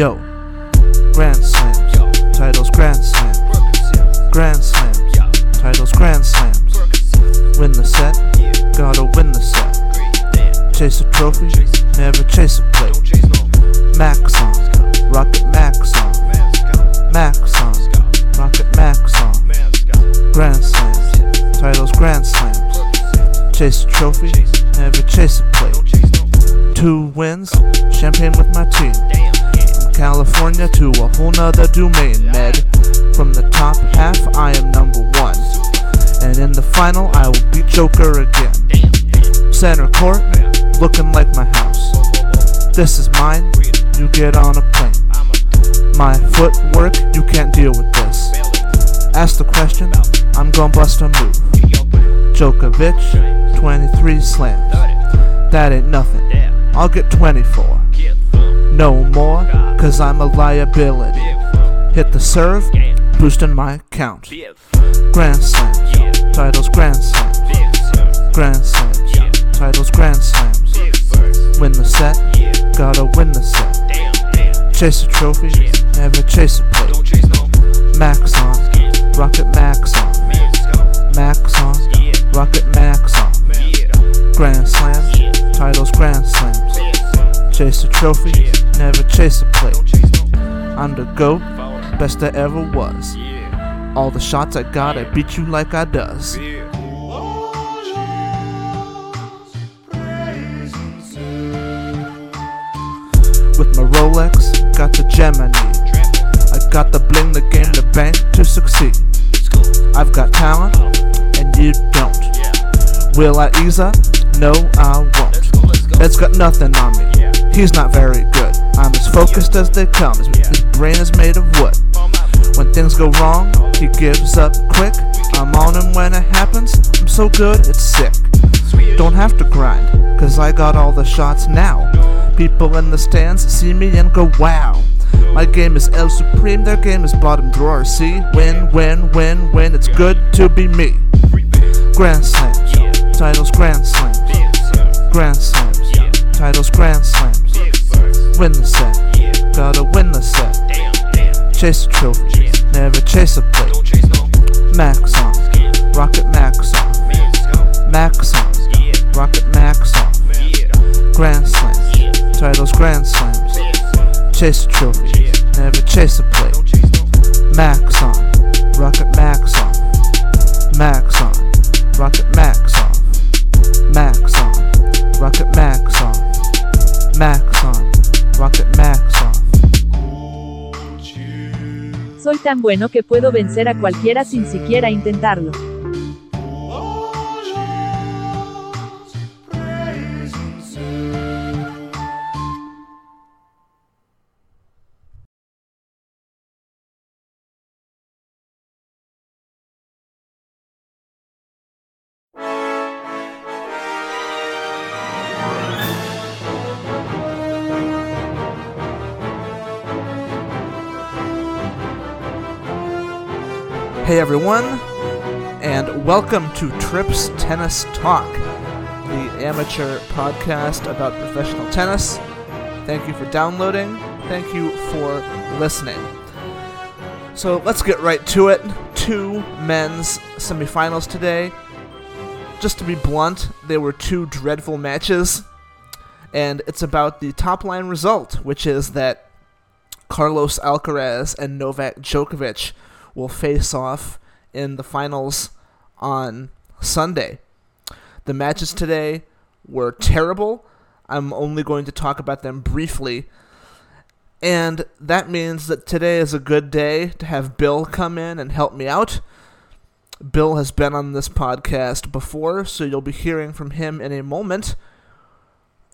Yo, Grand Slams, titles Grand Slams, Grand Slams, titles Grand Slams. Win the set, gotta win the set. Chase a trophy, never chase a plate. Max on, rocket Max on, Max on, rocket Max on. Grand Slams, titles Grand Slams. Chase a trophy, never chase a plate. Two wins, champagne with my team. California to a whole nother domain, med. From the top half, I am number one. And in the final, I will beat Joker again. Center court, looking like my house. This is mine, you get on a plane. My footwork, you can't deal with this. Ask the question, I'm gon' bust a move. Djokovic, 23 slams. That ain't nothing. I'll get 24. No more, cause I'm a liability. Hit the serve, boosting my count. Grand slams, titles Grand slams. Grand slams, titles Grand slams. Win the set, gotta win the set. Chase a trophy, never chase a plate. Max on, rocket Max on. Max on, rocket Max on. Grand slams, titles Grand slams. Chase a trophy, never chase a plate. I'm the GOAT, best there ever was. All the shots I got, I beat you like I does. With my Rolex, got the gem I need. I got the bling, the game, the bank to succeed. I've got talent, and you don't. Will I ease up? No, I won't. Ed's got nothing on me. He's not very good. I'm as focused as they come. His, his brain is made of wood. When things go wrong, he gives up quick. I'm on him when it happens. I'm so good, it's sick. Don't have to grind, cause I got all the shots now. People in the stands see me and go, wow. My game is El Supreme, their game is bottom drawer. See? Win, win, win, win. It's good to be me. Grand slams, titles Grand slams. Grand slams, titles Grand slams. Win the set, gotta win the set. Chase a trophy, never chase a plate. Max on, rocket Max on. Max on, rocket Max on. Grand slams, titles Grand slams. Chase a trophy, never chase a plate. Max on, rocket Max on. Max on, rocket Max on. Tan bueno que puedo vencer a cualquiera sin siquiera intentarlo. Hey everyone, and welcome to Trips Tennis Talk, the amateur podcast about professional tennis. Thank you for downloading. Thank you for listening. So let's get right to it. Two men's semifinals today. Just to be blunt, they were two dreadful matches, and it's about the top line result, which is that Carlos Alcaraz and Novak Djokovic will face off in the finals on Sunday. The matches today were terrible. I'm only going to talk about them briefly. And that means that today is a good day to have Bill come in and help me out. Bill has been on this podcast before, so you'll be hearing from him in a moment.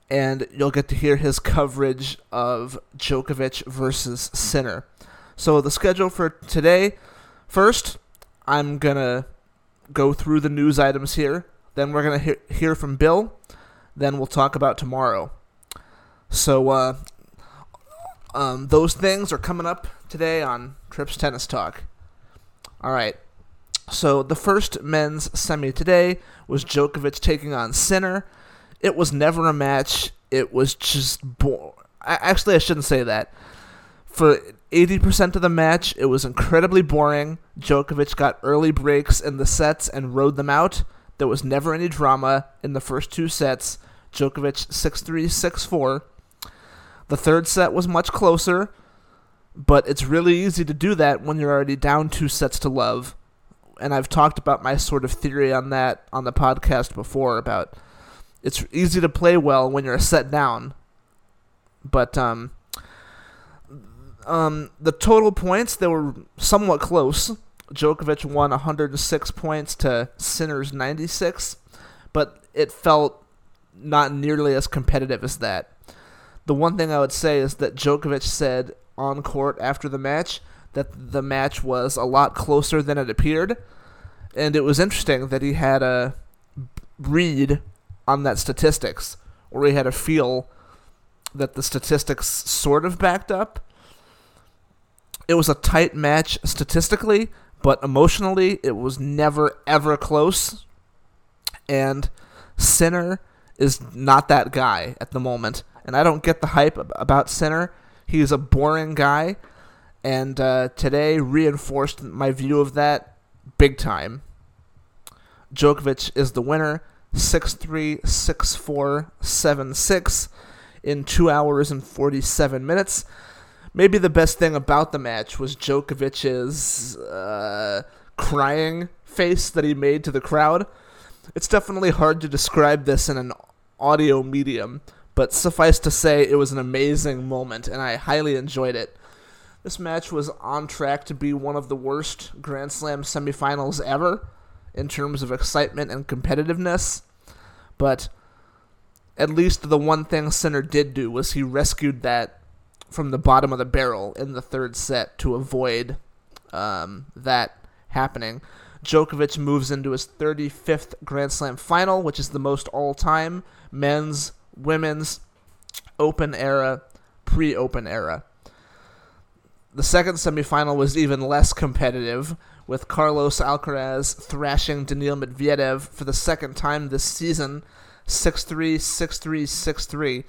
And you'll get to hear his coverage of Djokovic versus Sinner. So the schedule for today, first, I'm gonna go through the news items here. Then we're gonna he- hear from Bill. Then we'll talk about tomorrow. So uh, um, those things are coming up today on Trips Tennis Talk. All right. So the first men's semi today was Djokovic taking on Sinner. It was never a match. It was just bo- I- actually I shouldn't say that For 80% of the match, it was incredibly boring. Djokovic got early breaks in the sets and rode them out. There was never any drama in the first two sets. Djokovic 6 3, 6 4. The third set was much closer, but it's really easy to do that when you're already down two sets to love. And I've talked about my sort of theory on that on the podcast before about it's easy to play well when you're a set down. But um, um, the total points they were somewhat close. Djokovic won 106 points to Sinner's 96, but it felt not nearly as competitive as that. The one thing I would say is that Djokovic said on court after the match that the match was a lot closer than it appeared, and it was interesting that he had a read on that statistics, or he had a feel that the statistics sort of backed up. It was a tight match statistically, but emotionally, it was never ever close. And Sinner is not that guy at the moment, and I don't get the hype about Sinner. He's a boring guy, and uh, today reinforced my view of that big time. Djokovic is the winner, 6-3, 6-4, 7-6 in 2 hours and 47 minutes. Maybe the best thing about the match was Djokovic's uh, crying face that he made to the crowd. It's definitely hard to describe this in an audio medium, but suffice to say, it was an amazing moment, and I highly enjoyed it. This match was on track to be one of the worst Grand Slam semifinals ever in terms of excitement and competitiveness, but at least the one thing Sinner did do was he rescued that from the bottom of the barrel in the third set to avoid um, that happening. Djokovic moves into his 35th Grand Slam final, which is the most all time men's, women's, open era, pre open era. The second semifinal was even less competitive, with Carlos Alcaraz thrashing Daniil Medvedev for the second time this season 6 3, 6 3, 6 3.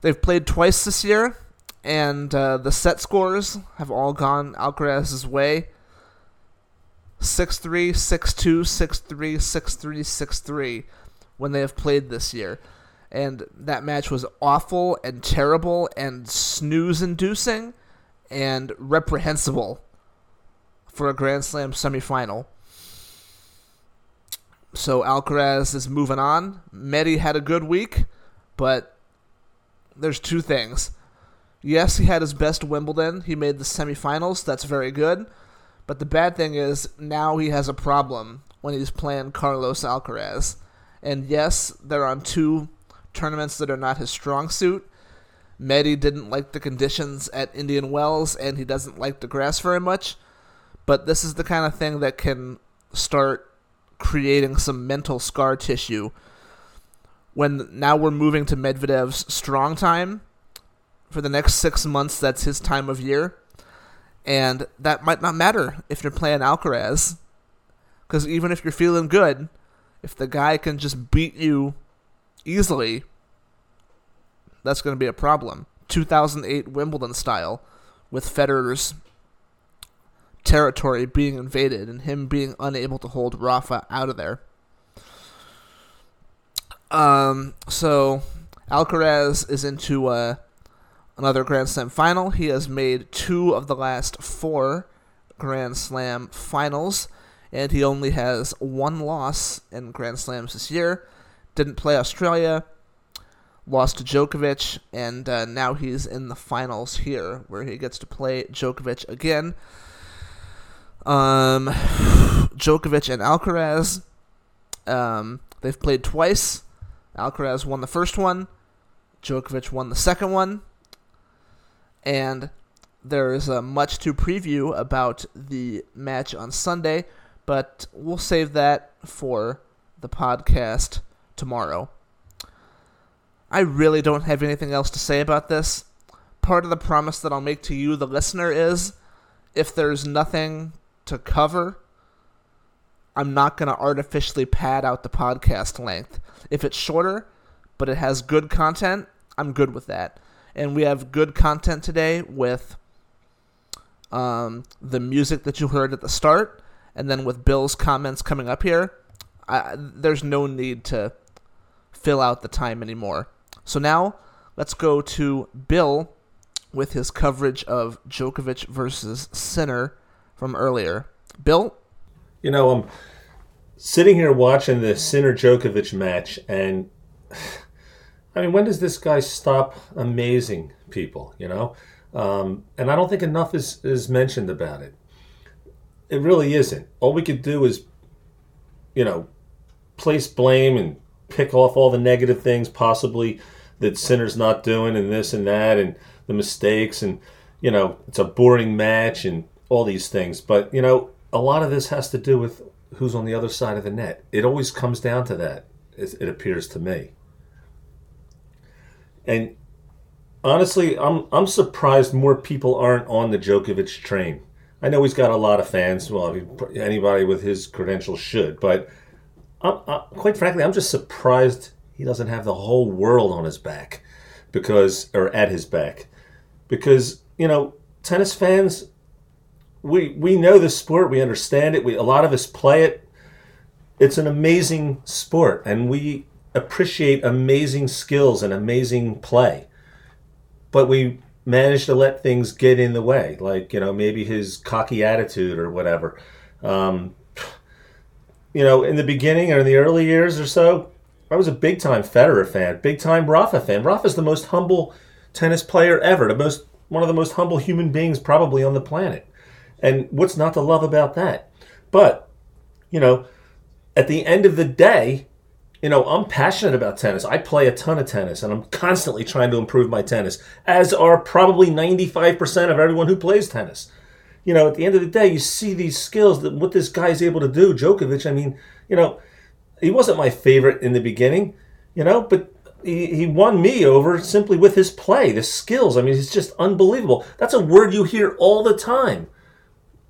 They've played twice this year, and uh, the set scores have all gone Alcaraz's way. 6 3, 6 2, 6 3, 6 3, 6 3 when they have played this year. And that match was awful and terrible and snooze inducing and reprehensible for a Grand Slam semifinal. So Alcaraz is moving on. Medi had a good week, but there's two things. Yes, he had his best Wimbledon. He made the semifinals. That's very good. But the bad thing is now he has a problem when he's playing Carlos Alcaraz. And yes, they're on two tournaments that are not his strong suit. Medi didn't like the conditions at Indian Wells, and he doesn't like the grass very much. But this is the kind of thing that can start creating some mental scar tissue. When now we're moving to Medvedev's strong time for the next six months, that's his time of year. And that might not matter if you're playing Alcaraz. Because even if you're feeling good, if the guy can just beat you easily, that's going to be a problem. 2008 Wimbledon style, with Federer's territory being invaded and him being unable to hold Rafa out of there. Um, so Alcaraz is into uh, another Grand Slam final. He has made two of the last four Grand Slam finals, and he only has one loss in Grand Slams this year. Didn't play Australia, lost to Djokovic, and uh, now he's in the finals here, where he gets to play Djokovic again. Um, Djokovic and Alcaraz, um, they've played twice. Alcaraz won the first one. Djokovic won the second one. And there is uh, much to preview about the match on Sunday, but we'll save that for the podcast tomorrow. I really don't have anything else to say about this. Part of the promise that I'll make to you, the listener, is if there's nothing to cover, I'm not going to artificially pad out the podcast length. If it's shorter, but it has good content, I'm good with that. And we have good content today with um, the music that you heard at the start, and then with Bill's comments coming up here, I, there's no need to fill out the time anymore. So now let's go to Bill with his coverage of Djokovic versus Sinner from earlier. Bill? You know, I'm sitting here watching the Sinner Djokovic match, and I mean, when does this guy stop amazing people, you know? Um, and I don't think enough is, is mentioned about it. It really isn't. All we could do is, you know, place blame and pick off all the negative things possibly that Sinner's not doing and this and that and the mistakes and, you know, it's a boring match and all these things. But, you know, a lot of this has to do with who's on the other side of the net. It always comes down to that, it appears to me. And honestly, I'm I'm surprised more people aren't on the Djokovic train. I know he's got a lot of fans. Well, anybody with his credentials should, but I'm, I, quite frankly, I'm just surprised he doesn't have the whole world on his back because, or at his back, because you know, tennis fans, we we know the sport, we understand it. We a lot of us play it. It's an amazing sport, and we appreciate amazing skills and amazing play. But we managed to let things get in the way, like, you know, maybe his cocky attitude or whatever. Um, you know, in the beginning or in the early years or so, I was a big time Federer fan, big time Rafa fan. Rafa's the most humble tennis player ever, the most one of the most humble human beings probably on the planet. And what's not to love about that? But, you know, at the end of the day, you know, I'm passionate about tennis. I play a ton of tennis and I'm constantly trying to improve my tennis, as are probably 95% of everyone who plays tennis. You know, at the end of the day, you see these skills that what this guy's able to do. Djokovic, I mean, you know, he wasn't my favorite in the beginning, you know, but he, he won me over simply with his play, the skills. I mean, it's just unbelievable. That's a word you hear all the time.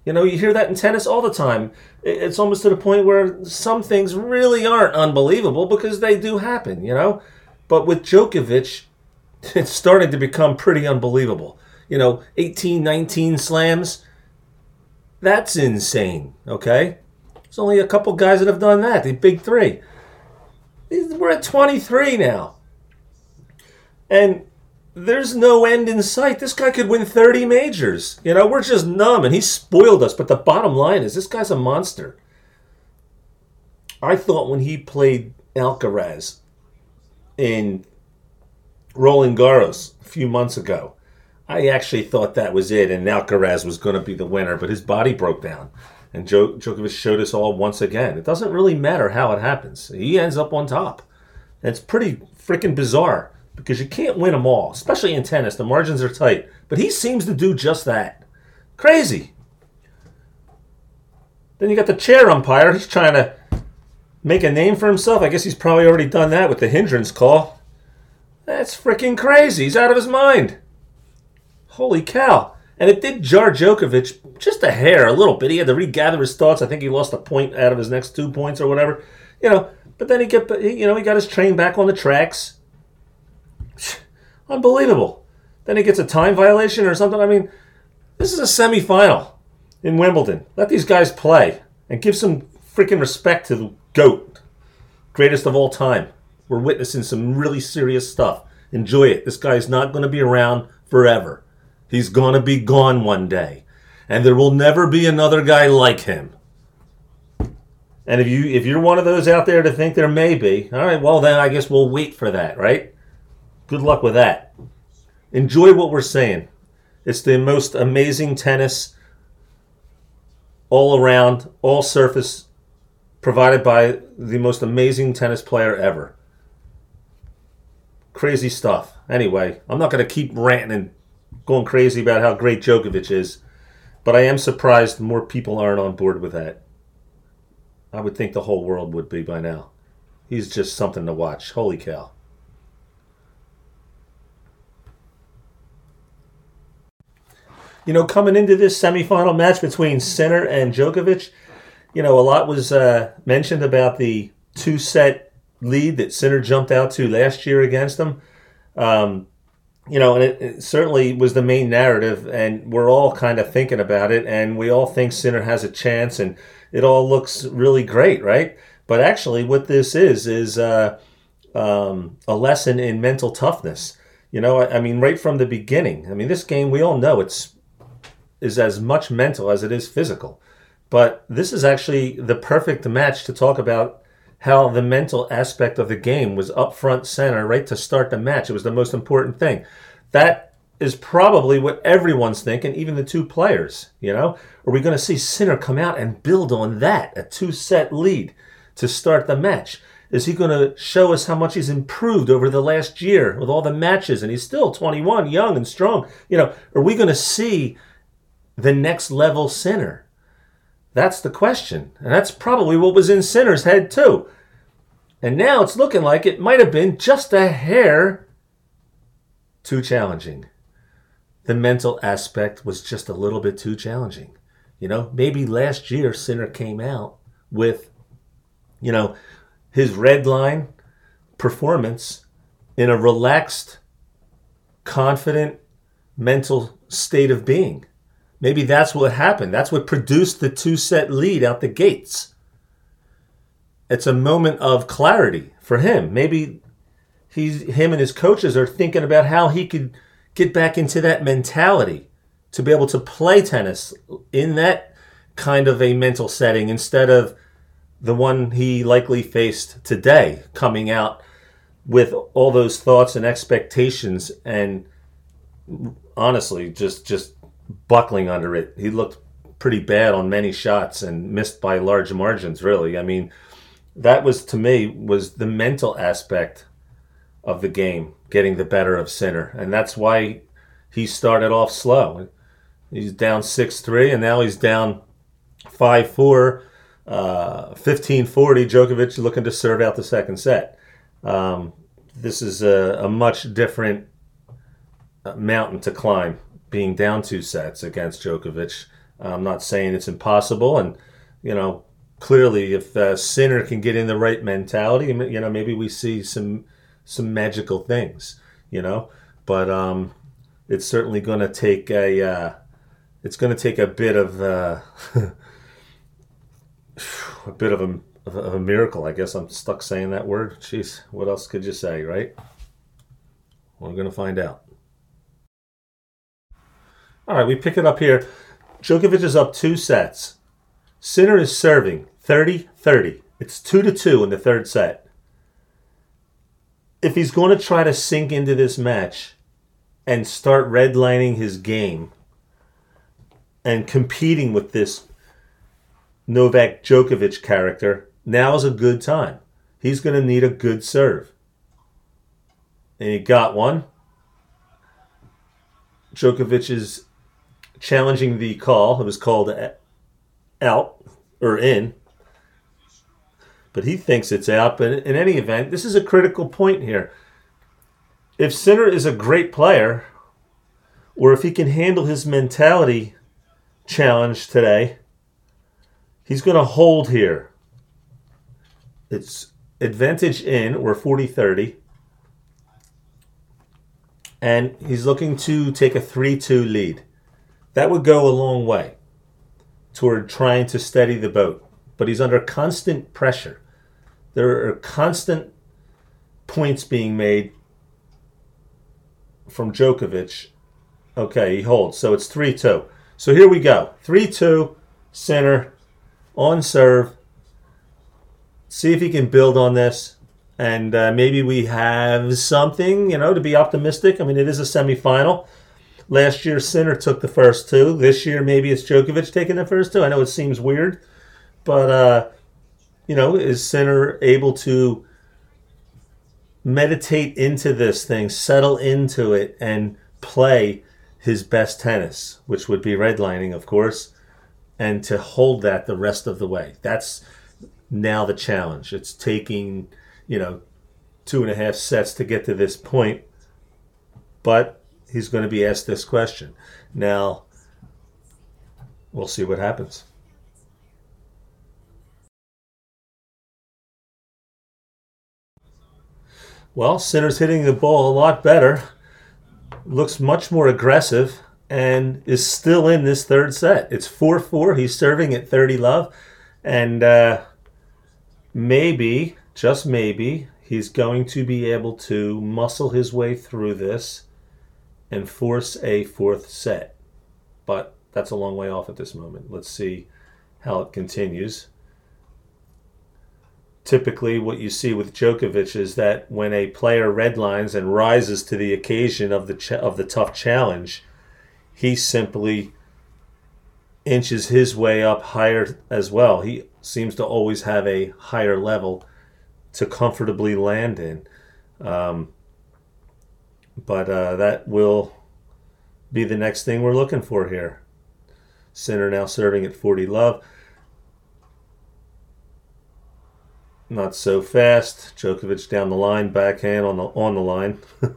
You know, you hear that in tennis all the time. It's almost to the point where some things really aren't unbelievable because they do happen, you know? But with Djokovic, it's starting to become pretty unbelievable. You know, 18, 19 slams. That's insane, okay? There's only a couple guys that have done that, the big three. We're at 23 now. And there's no end in sight. This guy could win 30 majors. You know, we're just numb and he spoiled us. But the bottom line is this guy's a monster. I thought when he played Alcaraz in Roland Garros a few months ago, I actually thought that was it and Alcaraz was going to be the winner, but his body broke down. And Djokovic showed us all once again. It doesn't really matter how it happens. He ends up on top. It's pretty freaking bizarre because you can't win them all, especially in tennis. The margins are tight. But he seems to do just that. Crazy. Then you got the chair umpire. He's trying to make a name for himself. I guess he's probably already done that with the hindrance call. That's freaking crazy. He's out of his mind. Holy cow. And it did jar Djokovic just a hair, a little bit. He had to regather his thoughts. I think he lost a point out of his next two points or whatever. You know, but then he get, you know, he got his train back on the tracks. Unbelievable. Then he gets a time violation or something. I mean, this is a semifinal in Wimbledon. Let these guys play and give some freaking respect to the GOAT, greatest of all time. We're witnessing some really serious stuff. Enjoy it. This guy's not going to be around forever. He's going to be gone one day. And there will never be another guy like him. And if you if you're one of those out there to think there may be, all right, well then I guess we'll wait for that, right? Good luck with that. Enjoy what we're saying. It's the most amazing tennis all around, all surface, provided by the most amazing tennis player ever. Crazy stuff. Anyway, I'm not going to keep ranting and going crazy about how great Djokovic is, but I am surprised more people aren't on board with that. I would think the whole world would be by now. He's just something to watch. Holy cow. You know, coming into this semifinal match between Sinner and Djokovic, you know, a lot was uh, mentioned about the two set lead that Sinner jumped out to last year against him. Um, you know, and it, it, certainly was the main narrative, and we're all kind of thinking about it, and we all think Sinner has a chance, and it all looks really great, right? But actually, what this is is uh, um, a lesson in mental toughness. You know, I, I mean, right from the beginning. I mean, this game we all know it's is as much mental as it is physical, but this is actually the perfect match to talk about how the mental aspect of the game was up front center right to start the match. It was the most important thing. That is probably what everyone's thinking, even the two players. You know, are we going to see Sinner come out and build on that, a two set lead to start the match? Is he going to show us how much he's improved over the last year with all the matches? And he's still 21, young and strong. You know, are we going to see the next level Sinner? That's the question. And that's probably what was in Sinner's head, too. And now it's looking like it might have been just a hair too challenging. The mental aspect was just a little bit too challenging. You know, maybe last year Sinner came out with, you know, his red line performance in a relaxed, confident mental state of being. Maybe that's what happened. That's what produced the two set lead out the gates. It's a moment of clarity for him. Maybe he's him and his coaches are thinking about how he could get back into that mentality to be able to play tennis in that kind of a mental setting instead of the one he likely faced today coming out with all those thoughts and expectations and honestly just just buckling under it. He looked pretty bad on many shots and missed by large margins. Really, I mean, that was to me was the mental aspect of the game getting the better of Sinner, and that's why he started off slow. He's down six three, and now he's down five four. Uh, 1540, Djokovic looking to serve out the second set. Um, this is a, a much different uh, mountain to climb being down two sets against Djokovic. I'm not saying it's impossible, and you know, clearly, if uh, Sinner can get in the right mentality, you know, maybe we see some some magical things, you know. But um, it's certainly going to take a uh, it's going to take a bit of uh, a bit of a, of a miracle. I guess I'm stuck saying that word. Jeez, what else could you say, right? We're going to find out. All right, we pick it up here. Djokovic is up two sets. Sinner is serving 30 30. It's 2 to 2 in the third set. If he's going to try to sink into this match and start redlining his game and competing with this Novak Djokovic character, now is a good time. He's going to need a good serve. And he got one. Djokovic is challenging the call. It was called out or in, but he thinks it's out. But in any event, this is a critical point here. If Sinner is a great player, or if he can handle his mentality challenge today, he's going to hold here. It's advantage in, or 40 30. And he's looking to take a 3 2 lead. That would go a long way toward trying to steady the boat. But he's under constant pressure. There are constant points being made from Djokovic. Okay, he holds. So it's 3 2. So here we go 3 2, Sinner, on serve. See if he can build on this. And uh, maybe we have something, you know, to be optimistic. I mean, it is a semifinal. Last year, Sinner took the first two. This year, maybe it's Djokovic taking the first two. I know it seems weird, but uh, you know, is Sinner able to meditate into this thing, settle into it, and play his best tennis, which would be redlining, of course, and to hold that the rest of the way? That's now the challenge. It's taking, you know, two and a half sets to get to this point, but he's going to be asked this question. Now, we'll see what happens. Well, Sinner's hitting the ball a lot better. looks much more aggressive and is still in this third set. It's 4 4. He's serving at 30 love. And uh, maybe, just maybe, he's going to be able to muscle his way through this and force a fourth set. But that's a long way off at this moment. Let's see how it continues. Typically, what you see with Djokovic is that when a player redlines and rises to the occasion of the ch- of the tough challenge, he simply inches his way up higher as well. He seems to always have a higher level to comfortably land in. Um, but uh, that will be the next thing we're looking for here. Sinner now serving at 40 love. Not so fast. Djokovic down the line, backhand on the on the line.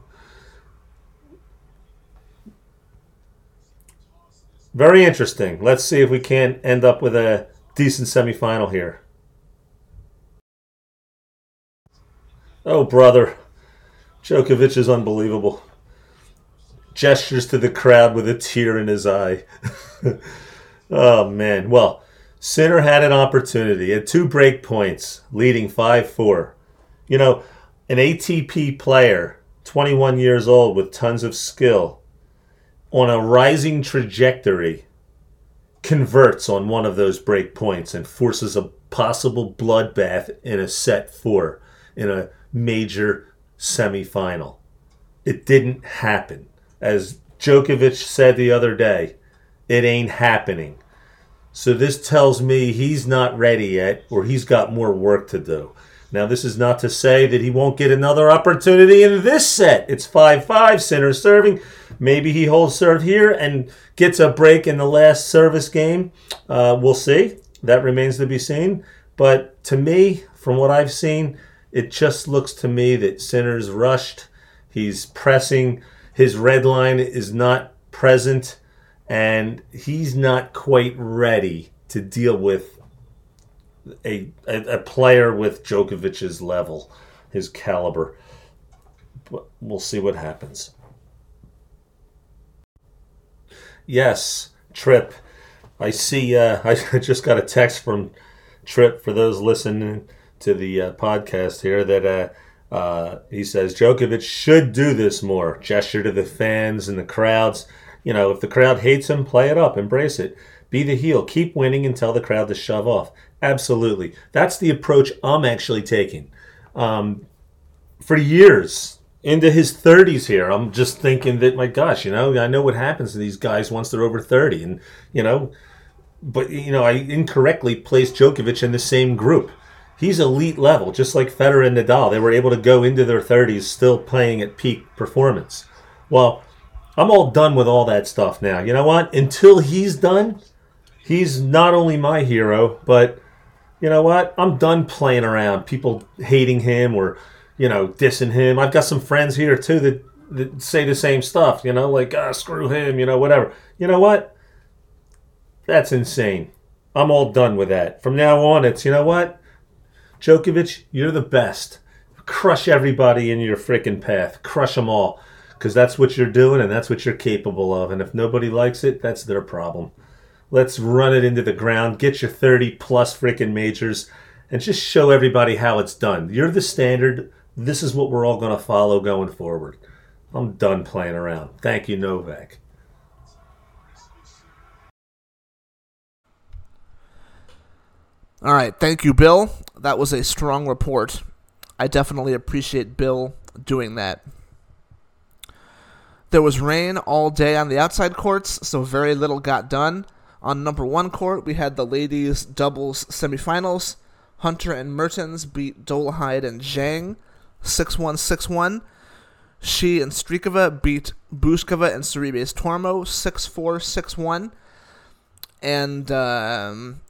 Very interesting. Let's see if we can't end up with a decent semifinal here. Oh, brother. Djokovic is unbelievable. Gestures to the crowd with a tear in his eye. oh, man. Well, Sinner had an opportunity at two break points, leading 5 4. You know, an ATP player, 21 years old with tons of skill, on a rising trajectory, converts on one of those break points and forces a possible bloodbath in a set four in a major semifinal. It didn't happen. As Djokovic said the other day, it ain't happening. So this tells me he's not ready yet, or he's got more work to do. Now, this is not to say that he won't get another opportunity in this set. It's 5 5, Sinner serving. Maybe he holds serve here and gets a break in the last service game. Uh, we'll see. That remains to be seen. But to me, from what I've seen, it just looks to me that Sinner's rushed. He's pressing. His red line is not present. And he's not quite ready to deal with a, a, a player with Djokovic's level, his caliber. But we'll see what happens. Yes, Trip. I see. Uh, I just got a text from Trip for those listening to the uh, podcast here that uh, uh, he says Djokovic should do this more. Gesture to the fans and the crowds. You know, if the crowd hates him, play it up, embrace it. Be the heel. Keep winning and tell the crowd to shove off. Absolutely. That's the approach I'm actually taking. Um, for years, into his 30s here, I'm just thinking that, my gosh, you know, I know what happens to these guys once they're over 30. And, you know, but, you know, I incorrectly placed Djokovic in the same group. He's elite level, just like Federer and Nadal. They were able to go into their 30s still playing at peak performance. Well, I'm all done with all that stuff now. You know what? Until he's done, he's not only my hero, but you know what? I'm done playing around. People hating him or, you know, dissing him. I've got some friends here too that, that say the same stuff, you know, like, ah, screw him, you know, whatever. You know what? That's insane. I'm all done with that. From now on, it's, you know what? Djokovic, you're the best. Crush everybody in your freaking path. Crush them all. Because that's what you're doing and that's what you're capable of. And if nobody likes it, that's their problem. Let's run it into the ground. Get your 30 plus freaking majors and just show everybody how it's done. You're the standard. This is what we're all going to follow going forward. I'm done playing around. Thank you, Novak. All right, thank you, Bill. That was a strong report. I definitely appreciate Bill doing that. There was rain all day on the outside courts, so very little got done. On number one court, we had the ladies' doubles semifinals. Hunter and Mertens beat Dolehide and Zhang 6 1 6 1. Hsieh and Strycova beat Bouzkova and Sorribes Tormo 6 4 6 1. And um,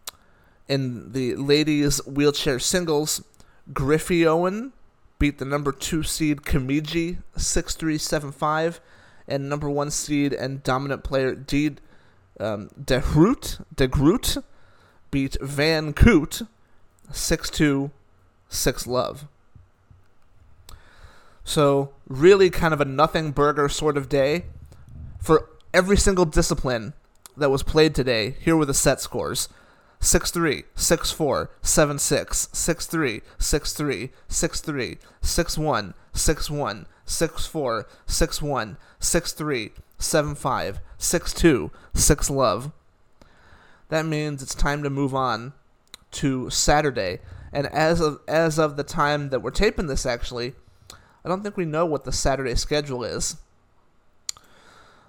in the ladies' wheelchair singles, Griffioen beat the number two seed Kamiji 6 3 7 5 and number one seed and dominant player Deed um, De Groot, De Groot beat Van Koot 6 2 6 love. So, really kind of a nothing burger sort of day for every single discipline that was played today. Here were the set scores 6 3, 6 4, 7 6, 6 3, 6 3, 6-1, 6 1, 6 4, 6 1, 6 3, 7 5, 6 2, 6 love. That means it's time to move on to Saturday. And as of as of the time that we're taping this actually, I don't think we know what the Saturday schedule is.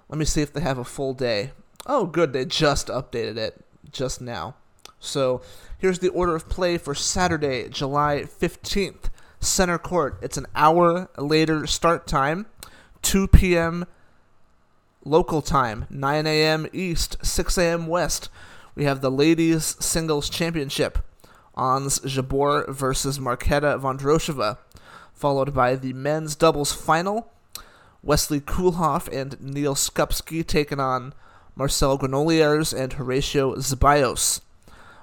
Let me see if they have a full day. Oh, good, they just updated it just now. So here's the order of play for Saturday, July 15th. Center court. It's an hour later start time, 2 p.m. local time, 9 a.m. East, 6 a.m. West. We have the ladies singles championship. Ons Jabeur versus Marketa Vondrousova, followed by the men's doubles final. Wesley Koolhof and Neil Skupski taking on Marcel Granollers and Horacio Zeballos.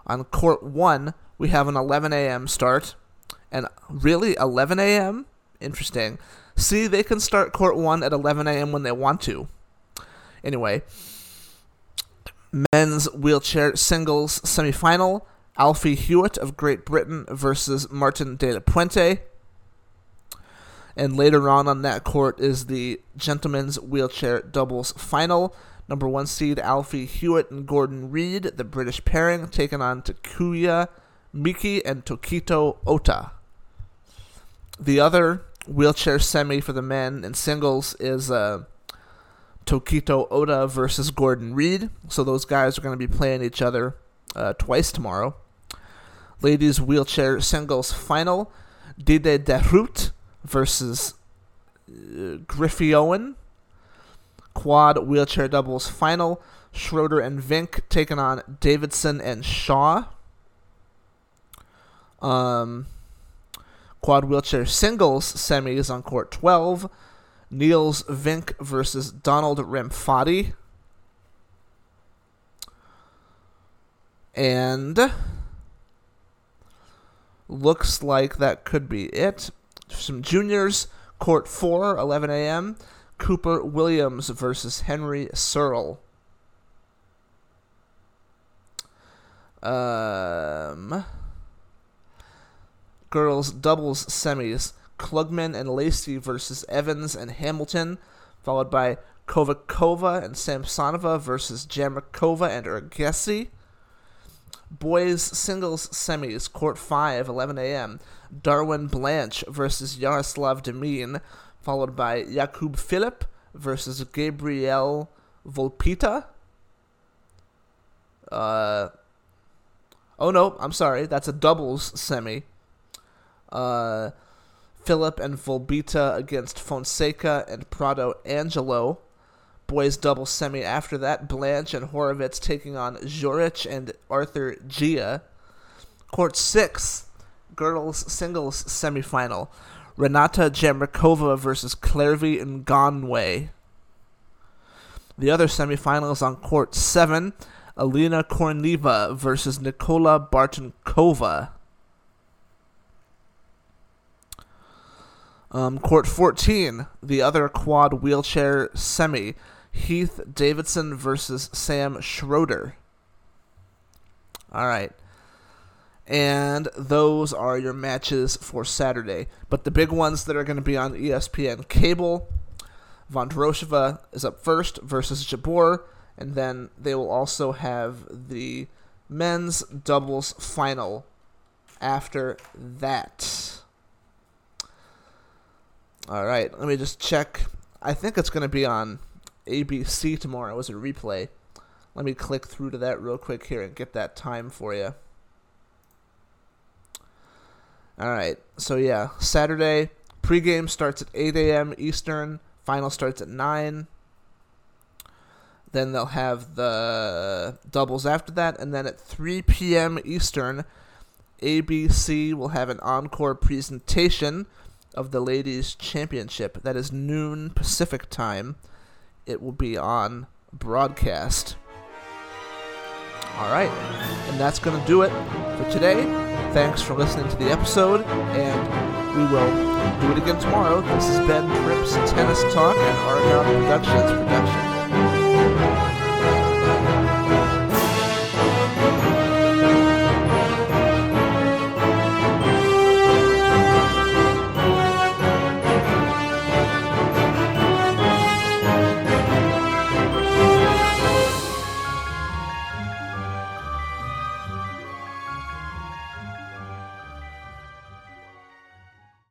On court one, we have an 11 a.m. start. And really, 11 a.m.? Interesting. See, they can start court one at 11 a.m. when they want to. Anyway, men's wheelchair singles semifinal Alfie Hewett of Great Britain versus Martin de la Puente. And later on on that court is the gentlemen's wheelchair doubles final. Number one seed Alfie Hewett and Gordon Reid, the British pairing, taking on Takuya Miki and Tokito Oda. The other wheelchair semi for the men in singles is uh, Tokito Oda versus Gordon Reid. So those guys are going to be playing each other uh, twice tomorrow. Ladies wheelchair singles final Diede de Groot versus uh, Griffioen. Quad wheelchair doubles final Schroeder and Vink taking on Davidson and Shaw. Um, quad wheelchair singles semis on court 12. Niels Vink versus Donald Ramphadi. And looks like that could be it. Some juniors, court 4, 11 a.m. Cooper Williams versus Henry Searle. Um, girls doubles semis. Klugman and Lacey versus Evans and Hamilton, followed by Kovackova and Samsonova versus Jamrichova and Urgesi. Boys singles semis, court 5, 11 a.m. Darwin Blanch versus Yaroslav Demin, followed by Jakub Filip versus Gabriel Vulpitta. Uh, oh no, I'm sorry, that's a doubles semi. Uh, Filip and Vulpitta against Fonseca and Prado Angelo. Boys double semi after that. Blanch and Horowitz taking on Juric and Arthur Géa. Court 6, girls singles semifinal. Renata Jamrichova versus Clervie Ngounoue. The other semifinals on court 7, Alina Korneva versus Nikola Bartunkova. Um, court 14, the other quad wheelchair semi, Heath Davidson versus Sam Schroeder. All right. And those are your matches for Saturday. But the big ones that are going to be on ESPN cable Vondrousova is up first versus Jabeur. And then they will also have the men's doubles final after that. All right, let me just check. I think it's going to be on ABC tomorrow as a replay. Let me click through to that real quick here and get that time for you. All right, so yeah, Saturday pregame starts at 8 a.m. Eastern. Final starts at 9. Then they'll have the doubles after that, and then at 3 p.m. Eastern, ABC will have an encore presentation of the Ladies Championship. That is noon Pacific time. It will be on broadcast. All right. And that's going to do it for today. Thanks for listening to the episode, and we will do it again tomorrow. This has been Trips Tennis Talk and Argon Productions production.